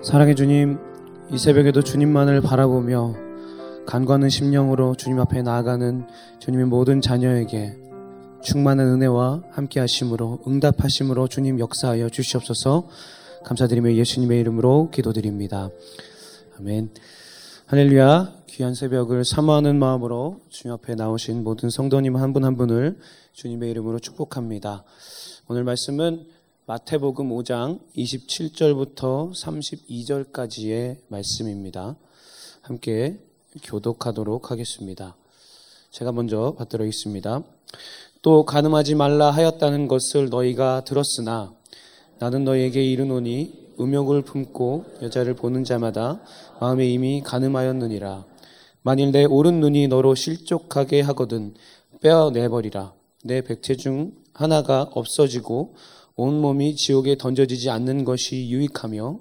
사랑의 주님, 이 새벽에도 주님만을 바라보며 간과하는 심령으로 주님 앞에 나아가는 주님의 모든 자녀에게 충만한 은혜와 함께 하심으로 응답하심으로 주님 역사하여 주시옵소서 감사드리며 예수님의 이름으로 기도드립니다. 아멘. 할렐루야. 귀한 새벽을 사모하는 마음으로 주님 앞에 나오신 모든 성도님 한 분한 한 분을 주님의 이름으로 축복합니다. 오늘 말씀은 마태복음 5장 27절부터 32절까지의 말씀입니다. 함께 교독하도록 하겠습니다. 제가 먼저 받들어 있습니다. 또 가늠하지 말라 하였다는 것을 너희가 들었으나 나는 너희에게 이르노니 음욕을 품고 여자를 보는 자마다 마음에 이미 가늠하였느니라. 만일 내 오른 눈이 너로 실족하게 하거든 빼어내버리라. 내 백체 중 하나가 없어지고 온몸이 지옥에 던져지지 않는 것이 유익하며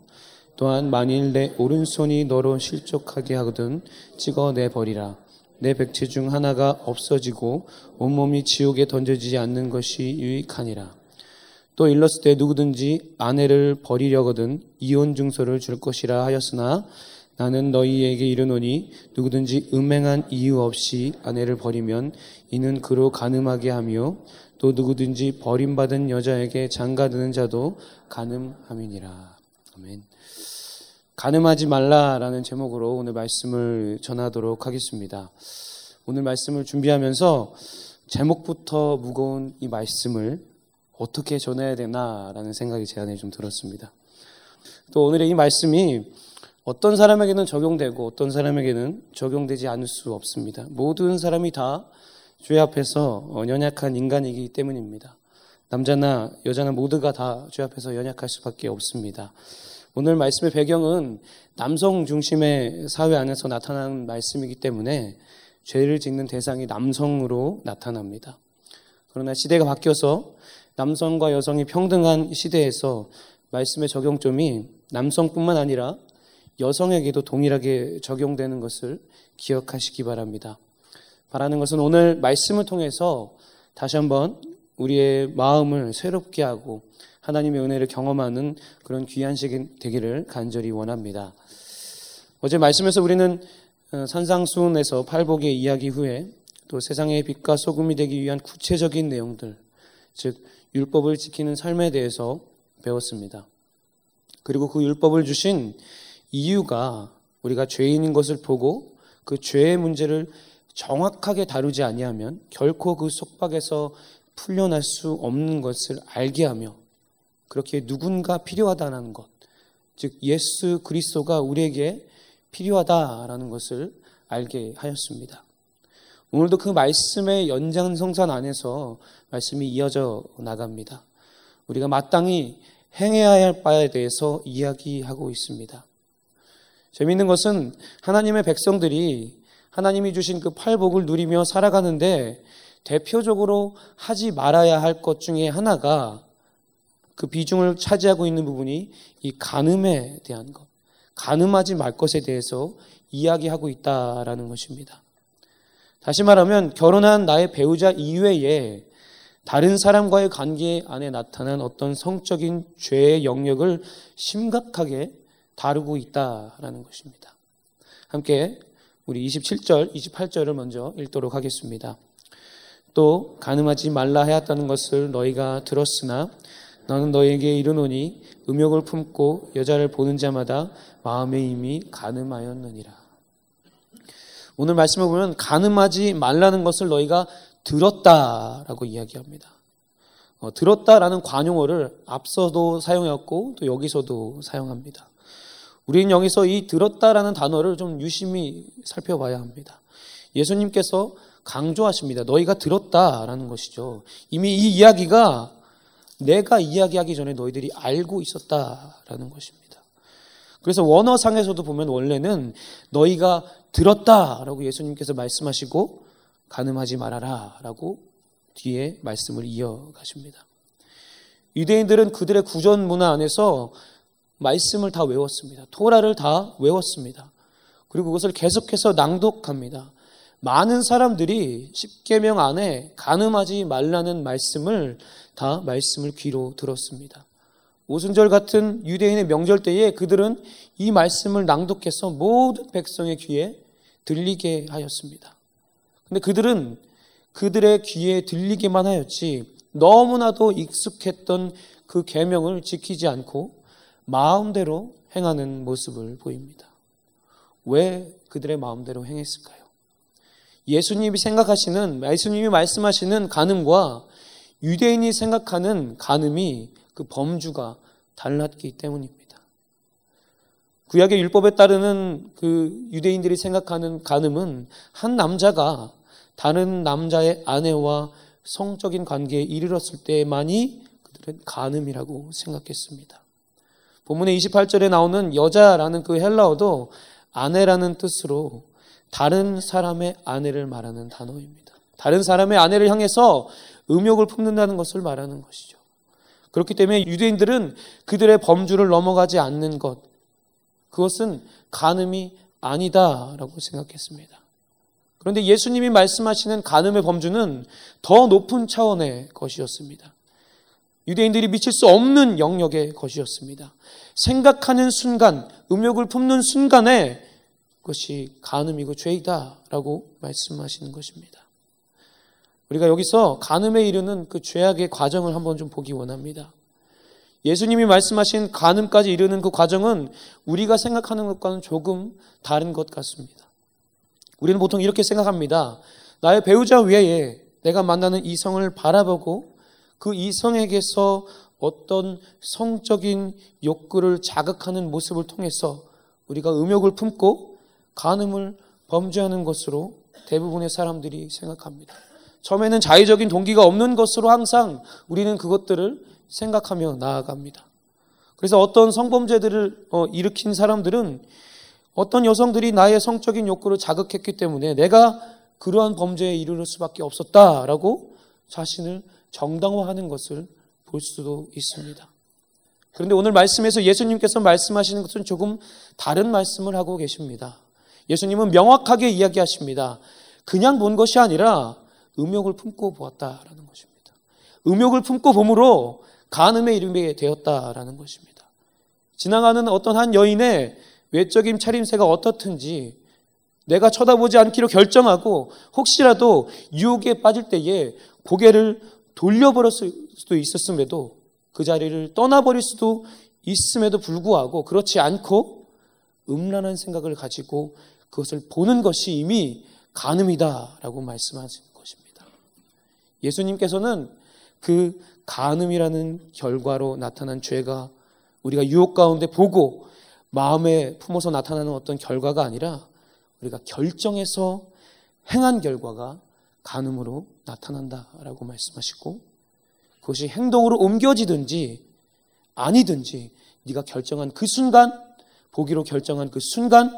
또한 만일 내 오른손이 너로 실족하게 하거든 찍어내 버리라. 내 백체 중 하나가 없어지고 온몸이 지옥에 던져지지 않는 것이 유익하니라. 또 일렀을 때 누구든지 아내를 버리려거든 이혼 증서를 줄 것이라 하였으나 나는 너희에게 이르노니 누구든지 음행한 이유 없이 아내를 버리면 이는 그로 가늠하게 하며 또 누구든지 버림받은 여자에게 장가드는 자도 가늠함이니라. 아멘. 가늠하지 말라라는 제목으로 오늘 말씀을 전하도록 하겠습니다. 오늘 말씀을 준비하면서 제목부터 무거운 이 말씀을 어떻게 전해야 되나라는 생각이 제 안에 좀 들었습니다. 또 오늘의 이 말씀이 어떤 사람에게는 적용되고 어떤 사람에게는 적용되지 않을 수 없습니다. 모든 사람이 다 죄 앞에서 연약한 인간이기 때문입니다. 남자나 여자나 모두가 다죄 앞에서 연약할 수밖에 없습니다. 오늘 말씀의 배경은 남성 중심의 사회 안에서 나타난 말씀이기 때문에 죄를 짓는 대상이 남성으로 나타납니다. 그러나 시대가 바뀌어서 남성과 여성이 평등한 시대에서 말씀의 적용점이 남성뿐만 아니라 여성에게도 동일하게 적용되는 것을 기억하시기 바랍니다. 바라는 것은 오늘 말씀을 통해서 다시 한번 우리의 마음을 새롭게 하고 하나님의 은혜를 경험하는 그런 귀한 시기 되기를 간절히 원합니다. 어제 말씀에서 우리는 어, 산상수훈에서 팔복의 이야기 후에 또 세상의 빛과 소금이 되기 위한 구체적인 내용들, 즉 율법을 지키는 삶에 대해서 배웠습니다. 그리고 그 율법을 주신 이유가 우리가 죄인인 것을 보고 그 죄의 문제를 정확하게 다루지 아니하면 결코 그 속박에서 풀려날 수 없는 것을 알게 하며 그렇게 누군가 필요하다는 것, 즉 예수 그리스도가 우리에게 필요하다라는 것을 알게 하였습니다. 오늘도 그 말씀의 연장성산 안에서 말씀이 이어져 나갑니다. 우리가 마땅히 행해야 할 바에 대해서 이야기하고 있습니다. 재미있는 것은 하나님의 백성들이 하나님이 주신 그 팔복을 누리며 살아가는데 대표적으로 하지 말아야 할 것 중에 하나가 그 비중을 차지하고 있는 부분이 이 간음에 대한 것, 간음하지 말 것에 대해서 이야기하고 있다라는 것입니다. 다시 말하면 결혼한 나의 배우자 이외에 다른 사람과의 관계 안에 나타난 어떤 성적인 죄의 영역을 심각하게 다루고 있다라는 것입니다. 함께 우리 27절, 28절을 먼저 읽도록 하겠습니다. 또 가늠하지 말라 하였다는 것을 너희가 들었으나 나는 너희에게 이르노니 음욕을 품고 여자를 보는 자마다 마음에 이미 가늠하였느니라. 오늘 말씀을 보면 가늠하지 말라는 것을 너희가 들었다라고 이야기합니다. 어, 들었다라는 관용어를 앞서도 사용했고 또 여기서도 사용합니다. 우리는 여기서 이 들었다라는 단어를 좀 유심히 살펴봐야 합니다. 예수님께서 강조하십니다. 너희가 들었다라는 것이죠. 이미 이 이야기가 내가 이야기하기 전에 너희들이 알고 있었다라는 것입니다. 그래서 원어상에서도 보면 원래는 너희가 들었다라고 예수님께서 말씀하시고 가늠하지 말아라라고 뒤에 말씀을 이어가십니다. 유대인들은 그들의 구전 문화 안에서 말씀을 다 외웠습니다. 토라를 다 외웠습니다. 그리고 그것을 계속해서 낭독합니다. 많은 사람들이 십계명 안에 간음하지 말라는 말씀을 다 말씀을 귀로 들었습니다. 오순절 같은 유대인의 명절 때에 그들은 이 말씀을 낭독해서 모든 백성의 귀에 들리게 하였습니다. 근데 그들은 그들의 귀에 들리기만 하였지 너무나도 익숙했던 그 계명을 지키지 않고 마음대로 행하는 모습을 보입니다. 왜 그들의 마음대로 행했을까요? 예수님이 생각하시는 예수님이 말씀하시는 간음과 유대인이 생각하는 간음이 그 범주가 달랐기 때문입니다. 구약의 율법에 따르는 그 유대인들이 생각하는 간음은 한 남자가 다른 남자의 아내와 성적인 관계에 이르렀을 때만이 그들은 간음이라고 생각했습니다. 본문의 28절에 나오는 여자라는 그 헬라어도 아내라는 뜻으로 다른 사람의 아내를 말하는 단어입니다. 다른 사람의 아내를 향해서 음욕을 품는다는 것을 말하는 것이죠. 그렇기 때문에 유대인들은 그들의 범주를 넘어가지 않는 것, 그것은 간음이 아니다라고 생각했습니다. 그런데 예수님이 말씀하시는 간음의 범주는 더 높은 차원의 것이었습니다. 유대인들이 미칠 수 없는 영역의 것이었습니다. 생각하는 순간, 음욕을 품는 순간에 그것이 간음이고 죄이다라고 말씀하시는 것입니다. 우리가 여기서 간음에 이르는 그 죄악의 과정을 한번 좀 보기 원합니다. 예수님이 말씀하신 간음까지 이르는 그 과정은 우리가 생각하는 것과는 조금 다른 것 같습니다. 우리는 보통 이렇게 생각합니다. 나의 배우자 외에 내가 만나는 이성을 바라보고 그 이성에게서 어떤 성적인 욕구를 자극하는 모습을 통해서 우리가 음욕을 품고 간음을 범죄하는 것으로 대부분의 사람들이 생각합니다. 처음에는 자의적인 동기가 없는 것으로 항상 우리는 그것들을 생각하며 나아갑니다. 그래서 어떤 성범죄들을 어, 일으킨 사람들은 어떤 여성들이 나의 성적인 욕구를 자극했기 때문에 내가 그러한 범죄에 이르를 수밖에 없었다라고 자신을 정당화하는 것을 볼 수도 있습니다. 그런데 오늘 말씀에서 예수님께서 말씀하시는 것은 조금 다른 말씀을 하고 계십니다. 예수님은 명확하게 이야기하십니다. 그냥 본 것이 아니라 음욕을 품고 보았다라는 것입니다. 음욕을 품고 봄으로 간음의 이름이 되었다라는 것입니다. 지나가는 어떤 한 여인의 외적인 차림새가 어떻든지 내가 쳐다보지 않기로 결정하고 혹시라도 유혹에 빠질 때에 고개를 돌려버렸을 수도 있었음에도 그 자리를 떠나버릴 수도 있음에도 불구하고 그렇지 않고 음란한 생각을 가지고 그것을 보는 것이 이미 간음이다라고 말씀하신 것입니다. 예수님께서는 그 간음이라는 결과로 나타난 죄가 우리가 유혹 가운데 보고 마음에 품어서 나타나는 어떤 결과가 아니라 우리가 결정해서 행한 결과가 간음으로 나타난다라고 말씀하시고 그것이 행동으로 옮겨지든지 아니든지 네가 결정한 그 순간 보기로 결정한 그 순간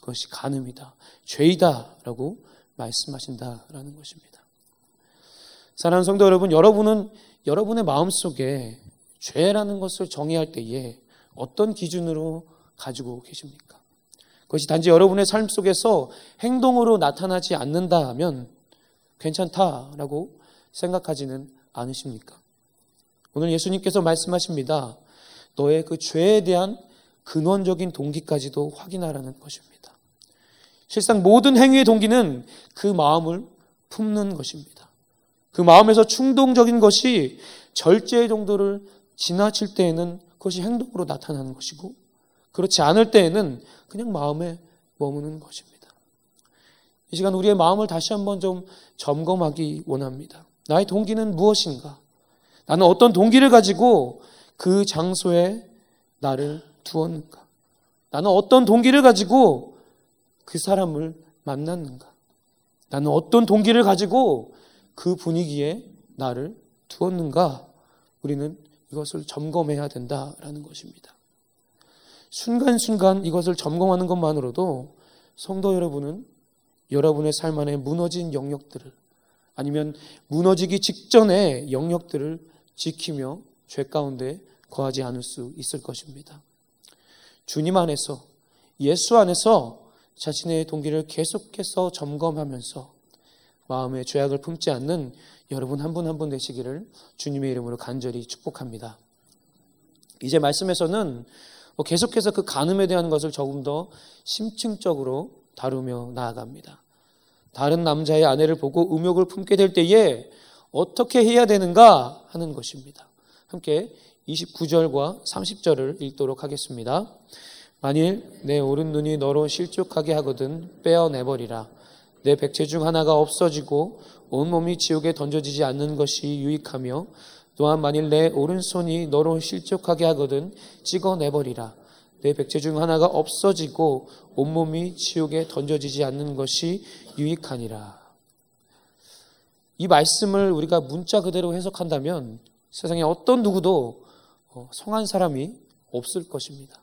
그것이 간음이다. 죄이다라고 말씀하신다라는 것입니다. 사랑하는 성도 여러분, 여러분은 여러분의 마음 속에 죄라는 것을 정의할 때에 어떤 기준으로 가지고 계십니까? 그것이 단지 여러분의 삶 속에서 행동으로 나타나지 않는다 하면 괜찮다라고 생각하지는 않으십니까? 오늘 예수님께서 말씀하십니다. 너의 그 죄에 대한 근원적인 동기까지도 확인하라는 것입니다. 실상 모든 행위의 동기는 그 마음을 품는 것입니다. 그 마음에서 충동적인 것이 절제의 정도를 지나칠 때에는 그것이 행동으로 나타나는 것이고 그렇지 않을 때에는 그냥 마음에 머무는 것입니다. 이 시간 우리의 마음을 다시 한번 좀 점검하기 원합니다. 나의 동기는 무엇인가? 나는 어떤 동기를 가지고 그 장소에 나를 두었는가? 나는 어떤 동기를 가지고 그 사람을 만났는가? 나는 어떤 동기를 가지고 그 분위기에 나를 두었는가? 우리는 이것을 점검해야 된다라는 것입니다. 순간순간 이것을 점검하는 것만으로도 성도 여러분은 여러분의 삶 안에 무너진 영역들을 아니면 무너지기 직전의 영역들을 지키며 죄 가운데 거하지 않을 수 있을 것입니다. 주님 안에서 예수 안에서 자신의 동기를 계속해서 점검하면서 마음의 죄악을 품지 않는 여러분 한 분 한분 되시기를 주님의 이름으로 간절히 축복합니다. 이제 말씀에서는 뭐 계속해서 그 간음에 대한 것을 조금 더 심층적으로 다루며 나아갑니다. 다른 남자의 아내를 보고 음욕을 품게 될 때에 어떻게 해야 되는가 하는 것입니다. 함께 29절과 30절을 읽도록 하겠습니다. 만일 내 오른 눈이 너로 실족하게 하거든 빼어내버리라. 내 백체 중 하나가 없어지고 온몸이 지옥에 던져지지 않는 것이 유익하며 또한 만일 내 오른손이 너로 실족하게 하거든 찍어내버리라. 내 백체 중 하나가 없어지고 온몸이 지옥에 던져지지 않는 것이 유익하니라. 이 말씀을 우리가 문자 그대로 해석한다면 세상에 어떤 누구도 어, 성한 사람이 없을 것입니다.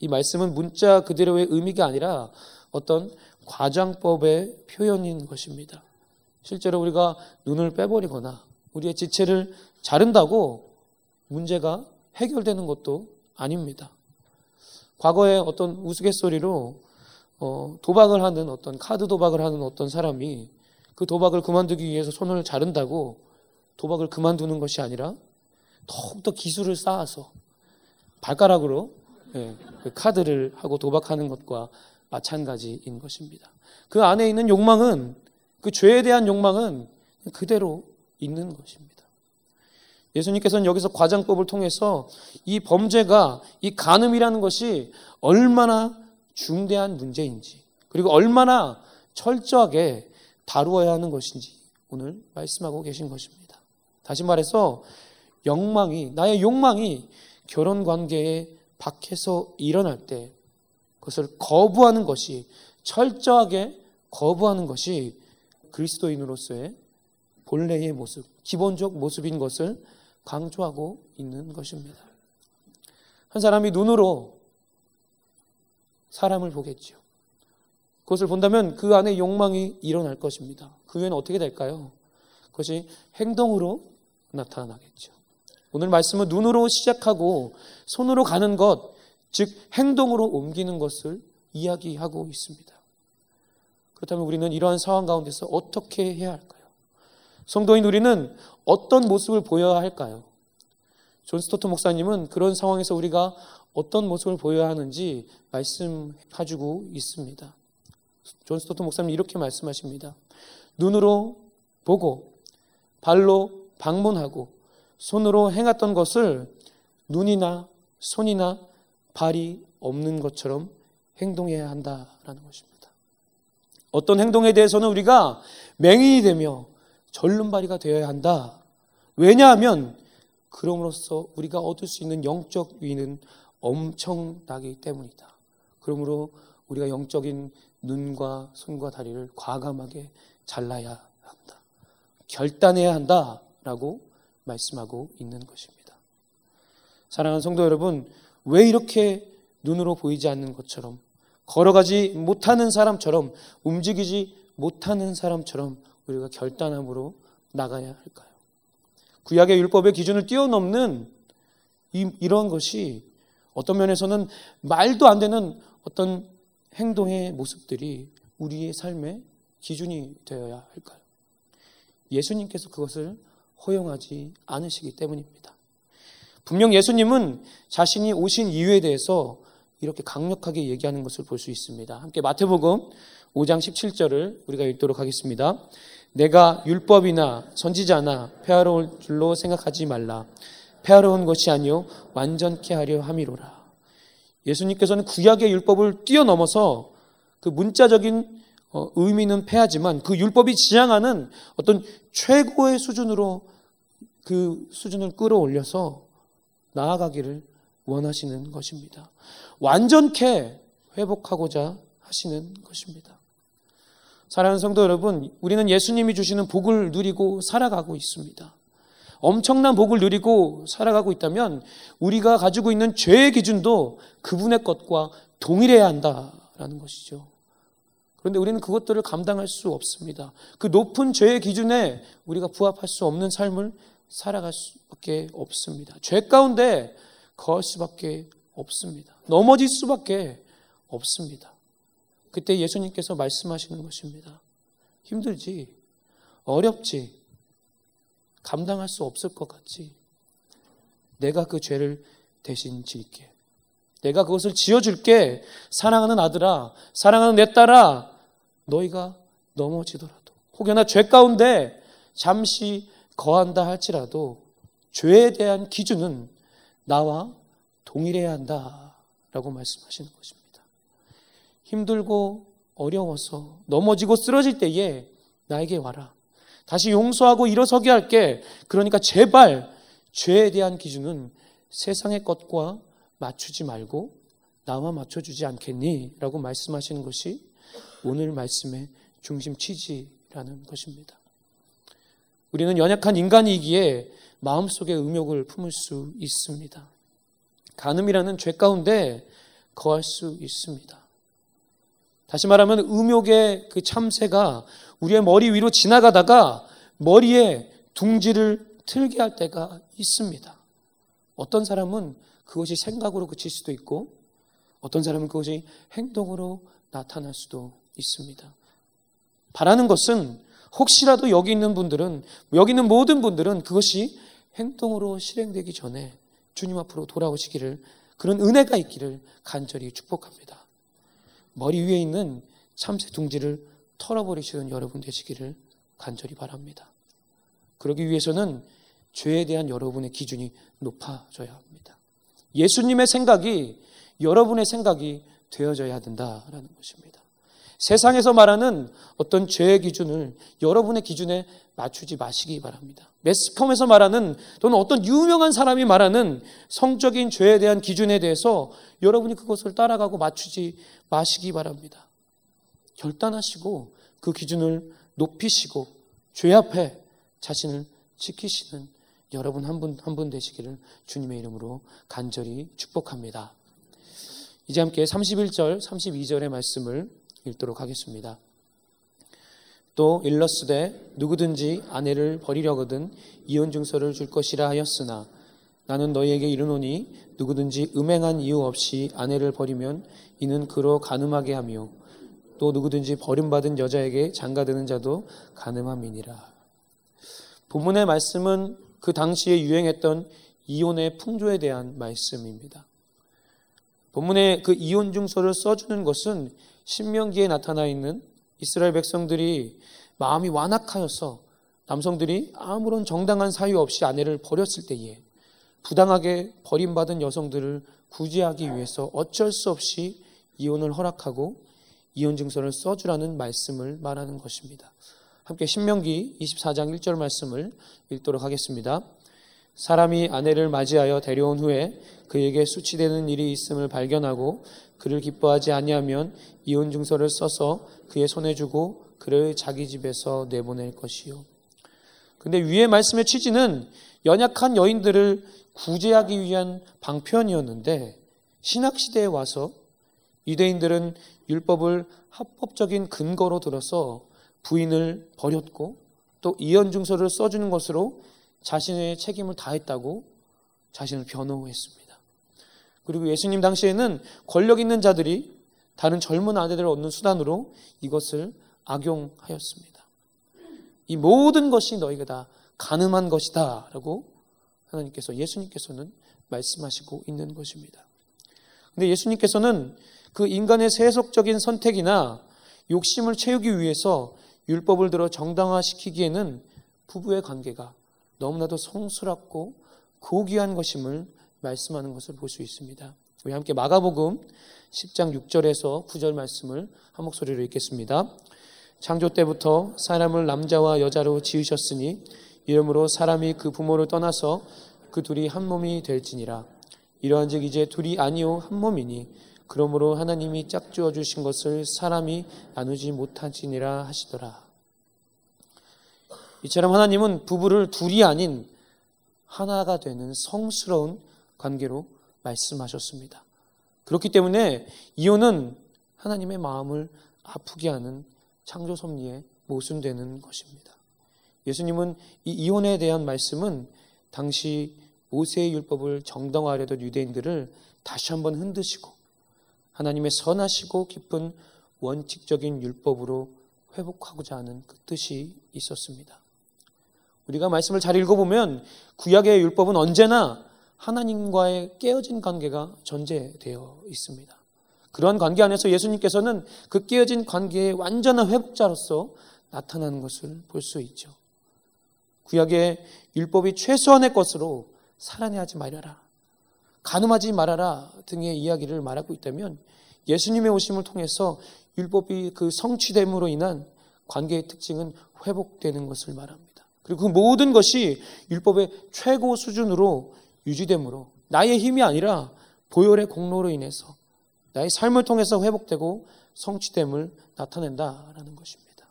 이 말씀은 문자 그대로의 의미가 아니라 어떤 과장법의 표현인 것입니다. 실제로 우리가 눈을 빼버리거나 우리의 지체를 자른다고 문제가 해결되는 것도 아닙니다. 과거에 어떤 우스갯소리로 어, 도박을 하는 어떤 카드 도박을 하는 어떤 사람이 그 도박을 그만두기 위해서 손을 자른다고 도박을 그만두는 것이 아니라 더욱더 기술을 쌓아서 발가락으로 예, 그 카드를 하고 도박하는 것과 마찬가지인 것입니다. 그 안에 있는 욕망은 그 죄에 대한 욕망은 그대로 있는 것입니다. 예수님께서는 여기서 과장법을 통해서 이 범죄가 이 간음이라는 것이 얼마나 중대한 문제인지 그리고 얼마나 철저하게 다루어야 하는 것인지 오늘 말씀하고 계신 것입니다. 다시 말해서 욕망이 나의 욕망이 결혼 관계에 밖에서 일어날 때 그것을 거부하는 것이 철저하게 거부하는 것이 그리스도인으로서의 본래의 모습, 기본적 모습인 것을 강조하고 있는 것입니다. 한 사람이 눈으로 사람을 보겠죠. 그것을 본다면 그 안에 욕망이 일어날 것입니다. 그 후에는 어떻게 될까요? 그것이 행동으로 나타나겠죠. 오늘 말씀은 눈으로 시작하고 손으로 가는 것, 즉 행동으로 옮기는 것을 이야기하고 있습니다. 그렇다면 우리는 이러한 상황 가운데서 어떻게 해야 할까요? 성도인 우리는 어떤 모습을 보여야 할까요? 존 스토트 목사님은 그런 상황에서 우리가 어떤 모습을 보여야 하는지 말씀해주고 있습니다. 존 스토트 목사님 이렇게 말씀하십니다. 눈으로 보고 발로 방문하고 손으로 행했던 것을 눈이나 손이나 발이 없는 것처럼 행동해야 한다라는 것입니다. 어떤 행동에 대해서는 우리가 맹인이 되며 절름발이가 되어야 한다. 왜냐하면 그럼으로써 우리가 얻을 수 있는 영적 위는 엄청나기 때문이다. 그러므로 우리가 영적인 눈과 손과 다리를 과감하게 잘라야 한다. 결단해야 한다라고 말씀하고 있는 것입니다. 사랑하는 성도 여러분, 왜 이렇게 눈으로 보이지 않는 것처럼 걸어가지 못하는 사람처럼 움직이지 못하는 사람처럼 우리가 결단함으로 나가야 할까요? 구약의 율법의 기준을 뛰어넘는 이, 이런 것이 어떤 면에서는 말도 안 되는 어떤 행동의 모습들이 우리의 삶의 기준이 되어야 할까요? 예수님께서 그것을 허용하지 않으시기 때문입니다. 분명 예수님은 자신이 오신 이유에 대해서 이렇게 강력하게 얘기하는 것을 볼 수 있습니다. 함께 마태복음 5장 17절을 우리가 읽도록 하겠습니다. 내가 율법이나 선지자나 폐하로울 줄로 생각하지 말라. 폐하로운 것이 아니요 완전케 하려 함이로라. 예수님께서는 구약의 율법을 뛰어넘어서 그 문자적인 어, 의미는 폐하지만 그 율법이 지향하는 어떤 최고의 수준으로 그 수준을 끌어올려서 나아가기를 원하시는 것입니다. 완전케 회복하고자 하시는 것입니다. 사랑하는 성도 여러분, 우리는 예수님이 주시는 복을 누리고 살아가고 있습니다. 엄청난 복을 누리고 살아가고 있다면 우리가 가지고 있는 죄의 기준도 그분의 것과 동일해야 한다라는 것이죠. 그런데 우리는 그것들을 감당할 수 없습니다. 그 높은 죄의 기준에 우리가 부합할 수 없는 삶을 살아갈 수밖에 없습니다. 죄 가운데 거할 수밖에 없습니다. 넘어질 수밖에 없습니다. 그때 예수님께서 말씀하시는 것입니다. 힘들지, 어렵지, 감당할 수 없을 것 같지. 내가 그 죄를 대신 질게. 내가 그것을 지어줄게. 사랑하는 아들아, 사랑하는 내 딸아, 너희가 넘어지더라도, 혹여나 죄 가운데 잠시 거한다 할지라도 죄에 대한 기준은 나와 동일해야 한다. 라고 말씀하시는 것입니다. 힘들고 어려워서 넘어지고 쓰러질 때에 나에게 와라. 다시 용서하고 일어서게 할게. 그러니까 제발 죄에 대한 기준은 세상의 것과 맞추지 말고 나와 맞춰주지 않겠니? 라고 말씀하시는 것이 오늘 말씀의 중심 취지라는 것입니다. 우리는 연약한 인간이기에 마음속에 음욕을 품을 수 있습니다. 간음이라는 죄 가운데 거할 수 있습니다. 다시 말하면 음욕의 그 참새가 우리의 머리 위로 지나가다가 머리에 둥지를 틀게 할 때가 있습니다. 어떤 사람은 그것이 생각으로 그칠 수도 있고 어떤 사람은 그것이 행동으로 나타날 수도 있습니다. 바라는 것은 혹시라도 여기 있는 분들은 여기 있는 모든 분들은 그것이 행동으로 실행되기 전에 주님 앞으로 돌아오시기를 그런 은혜가 있기를 간절히 축복합니다. 머리 위에 있는 참새 둥지를 털어버리시는 여러분 되시기를 간절히 바랍니다. 그러기 위해서는 죄에 대한 여러분의 기준이 높아져야 합니다. 예수님의 생각이 여러분의 생각이 되어져야 된다라는 것입니다. 세상에서 말하는 어떤 죄의 기준을 여러분의 기준에 맞추지 마시기 바랍니다. 매스컴에서 말하는 또는 어떤 유명한 사람이 말하는 성적인 죄에 대한 기준에 대해서 여러분이 그것을 따라가고 맞추지 마시기 바랍니다. 결단하시고 그 기준을 높이시고 죄 앞에 자신을 지키시는 여러분 한 분 한 분 되시기를 주님의 이름으로 간절히 축복합니다. 이제 함께 31절, 32절의 말씀을 읽도록 하겠습니다. 또 일러스되 누구든지 아내를 버리려거든 이혼 증서를 줄 것이라 하였으나 나는 너희에게 이르노니 누구든지 음행한 이유 없이 아내를 버리면 이는 그로 가늠하게 하며 또 누구든지 버림받은 여자에게 장가드는 자도 가늠함이니라. 본문의 말씀은 그 당시에 유행했던 이혼의 풍조에 대한 말씀입니다. 본문의 그 이혼 증서를 써주는 것은 신명기에 나타나 있는 이스라엘 백성들이 마음이 완악하여서 남성들이 아무런 정당한 사유 없이 아내를 버렸을 때에 부당하게 버림받은 여성들을 구제하기 위해서 어쩔 수 없이 이혼을 허락하고 이혼 증서를 써주라는 말씀을 말하는 것입니다. 함께 신명기 24장 1절 말씀을 읽도록 하겠습니다. 사람이 아내를 맞이하여 데려온 후에 그에게 수치되는 일이 있음을 발견하고 그를 기뻐하지 아니하면 이혼 증서를 써서 그의 손에 주고 그를 자기 집에서 내보낼 것이요. 근데 위의 말씀의 취지는 연약한 여인들을 구제하기 위한 방편이었는데 신학 시대에 와서 유대인들은 율법을 합법적인 근거로 들어서 부인을 버렸고 또 이혼 증서를 써주는 것으로 자신의 책임을 다했다고 자신을 변호했습니다. 그리고 예수님 당시에는 권력 있는 자들이 다른 젊은 아내들을 얻는 수단으로 이것을 악용하였습니다. 이 모든 것이 너희가 다 가늠한 것이다. 라고 하나님께서, 예수님께서는 말씀하시고 있는 것입니다. 근데 예수님께서는 그 인간의 세속적인 선택이나 욕심을 채우기 위해서 율법을 들어 정당화시키기에는 부부의 관계가 너무나도 성스럽고 고귀한 것임을 말씀하는 것을 볼 수 있습니다. 우리 함께 마가복음 10장 6절에서 9절 말씀을 한 목소리로 읽겠습니다. 창조 때부터 사람을 남자와 여자로 지으셨으니 이러므로 사람이 그 부모를 떠나서 그 둘이 한 몸이 될지니라. 이러한즉 이제 둘이 아니요 한 몸이니 그러므로 하나님이 짝지어 주신 것을 사람이 나누지 못하지니라 하시더라. 이처럼 하나님은 부부를 둘이 아닌 하나가 되는 성스러운 관계로 말씀하셨습니다. 그렇기 때문에 이혼은 하나님의 마음을 아프게 하는 창조 섭리에 모순되는 것입니다. 예수님은 이 이혼에 대한 말씀은 당시 모세의 율법을 정당화하려던 유대인들을 다시 한번 흔드시고 하나님의 선하시고 깊은 원칙적인 율법으로 회복하고자 하는 그 뜻이 있었습니다. 우리가 말씀을 잘 읽어보면 구약의 율법은 언제나 하나님과의 깨어진 관계가 전제되어 있습니다. 그러한 관계 안에서 예수님께서는 그 깨어진 관계의 완전한 회복자로서 나타나는 것을 볼 수 있죠. 구약의 율법이 최소한의 것으로 살아내하지 말아라. 가늠하지 말아라 등의 이야기를 말하고 있다면 예수님의 오심을 통해서 율법이 그 성취됨으로 인한 관계의 특징은 회복되는 것을 말합니다. 그리고 그 모든 것이 율법의 최고 수준으로 유지되므로 나의 힘이 아니라 보혈의 공로로 인해서 나의 삶을 통해서 회복되고 성취됨을 나타낸다라는 것입니다.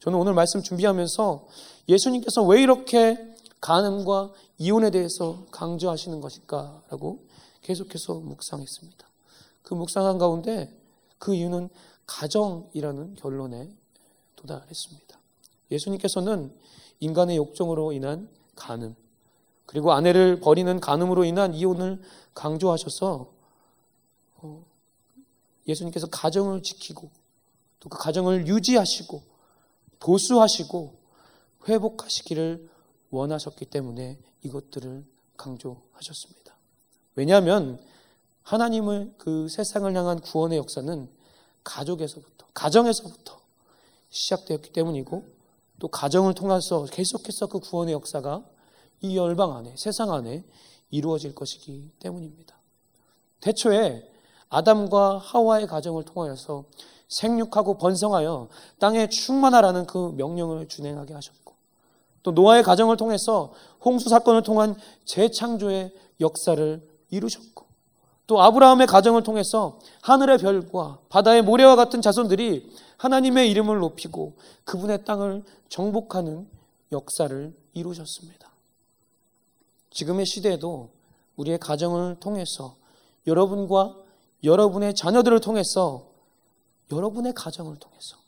저는 오늘 말씀 준비하면서 예수님께서 왜 이렇게 간음과 이혼에 대해서 강조하시는 것일까라고 계속해서 묵상했습니다. 그 묵상한 가운데 그 이유는 가정이라는 결론에 도달했습니다. 예수님께서는 인간의 욕정으로 인한 간음, 그리고 아내를 버리는 간음으로 인한 이혼을 강조하셔서 어, 예수님께서 가정을 지키고 또 그 가정을 유지하시고 보수하시고 회복하시기를 원하셨기 때문에 이것들을 강조하셨습니다. 왜냐하면 하나님을 그 세상을 향한 구원의 역사는 가족에서부터, 가정에서부터 시작되었기 때문이고 또 가정을 통해서 계속해서 그 구원의 역사가 이 열방 안에, 세상 안에 이루어질 것이기 때문입니다. 대초에 아담과 하와의 가정을 통하여서 생육하고 번성하여 땅에 충만하라는 그 명령을 준행하게 하셨고 또 노아의 가정을 통해서 홍수 사건을 통한 재창조의 역사를 이루셨고 또 아브라함의 가정을 통해서 하늘의 별과 바다의 모래와 같은 자손들이 하나님의 이름을 높이고 그분의 땅을 정복하는 역사를 이루셨습니다. 지금의 시대에도 우리의 가정을 통해서 여러분과 여러분의 자녀들을 통해서 여러분의 가정을 통해서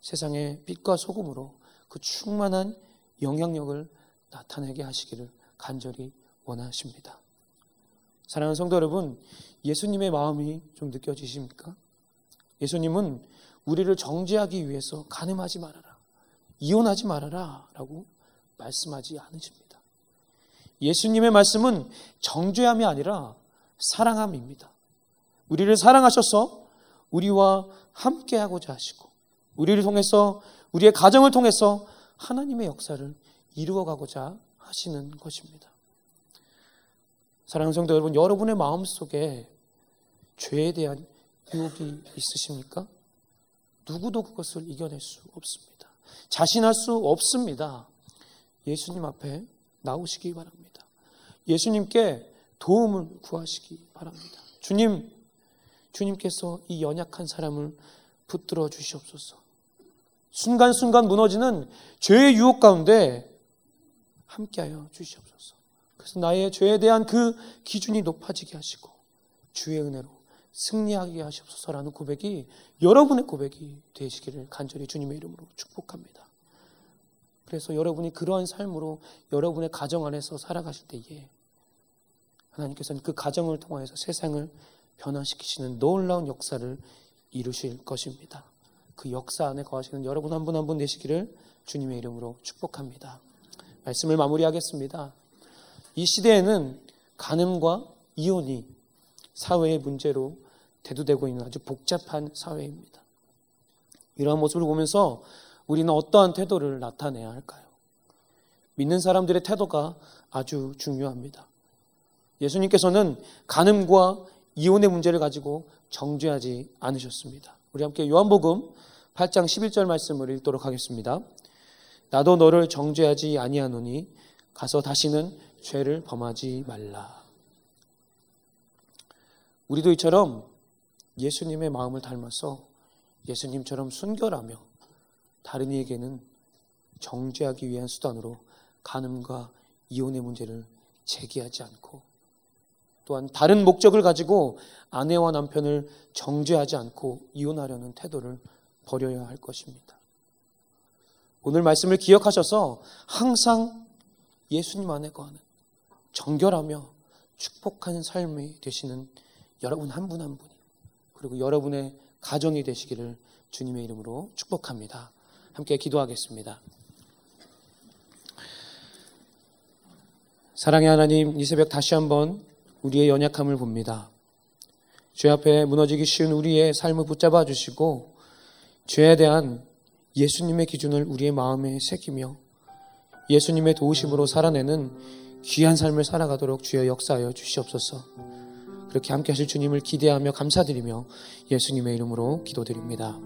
세상의 빛과 소금으로 그 충만한 영향력을 나타내게 하시기를 간절히 원하십니다. 사랑하는 성도 여러분, 예수님의 마음이 좀 느껴지십니까? 예수님은 우리를 정죄하기 위해서 가늠하지 말아라. 이혼하지 말아라. 라고 말씀하지 않으십니다. 예수님의 말씀은 정죄함이 아니라 사랑함입니다. 우리를 사랑하셔서 우리와 함께하고자 하시고 우리를 통해서 우리의 가정을 통해서 하나님의 역사를 이루어가고자 하시는 것입니다. 사랑하는 성도 여러분, 여러분의 마음 속에 죄에 대한 유혹이 있으십니까? 누구도 그것을 이겨낼 수 없습니다. 자신할 수 없습니다. 예수님 앞에 나오시기 바랍니다. 예수님께 도움을 구하시기 바랍니다. 주님, 주님께서 이 연약한 사람을 붙들어 주시옵소서. 순간순간 무너지는 죄의 유혹 가운데 함께하여 주시옵소서. 그래서 나의 죄에 대한 그 기준이 높아지게 하시고 주의 은혜로 승리하게 하시옵소서라는 고백이 여러분의 고백이 되시기를 간절히 주님의 이름으로 축복합니다. 그래서 여러분이 그러한 삶으로 여러분의 가정 안에서 살아가실 때에 하나님께서는 그 가정을 통하여서 세상을 변화시키시는 놀라운 역사를 이루실 것입니다. 그 역사 안에 거하시는 여러분 한 분 한 분 되시기를 주님의 이름으로 축복합니다. 말씀을 마무리하겠습니다. 이 시대에는 간음과 이혼이 사회의 문제로 대두되고 있는 아주 복잡한 사회입니다. 이러한 모습을 보면서 우리는 어떠한 태도를 나타내야 할까요? 믿는 사람들의 태도가 아주 중요합니다. 예수님께서는 간음과 이혼의 문제를 가지고 정죄하지 않으셨습니다. 우리 함께 요한복음 8장 11절 말씀을 읽도록 하겠습니다. 나도 너를 정죄하지 아니하노니 가서 다시는 죄를 범하지 말라. 우리도 이처럼 예수님의 마음을 닮아서 예수님처럼 순결하며 다른 이에게는 정죄하기 위한 수단으로 간음과 이혼의 문제를 제기하지 않고 또한 다른 목적을 가지고 아내와 남편을 정죄하지 않고 이혼하려는 태도를 버려야 할 것입니다. 오늘 말씀을 기억하셔서 항상 예수님 안에 거하는 정결하며 축복하는 삶이 되시는 여러분 한 분 한 분이 그리고 여러분의 가정이 되시기를 주님의 이름으로 축복합니다. 함께 기도하겠습니다. 사랑의 하나님, 이 새벽 다시 한번 우리의 연약함을 봅니다. 죄 앞에 무너지기 쉬운 우리의 삶을 붙잡아 주시고 죄에 대한 예수님의 기준을 우리의 마음에 새기며 예수님의 도우심으로 살아내는 귀한 삶을 살아가도록 주여 역사하여 주시옵소서. 그렇게 함께 하실 주님을 기대하며 감사드리며 예수님의 이름으로 기도드립니다.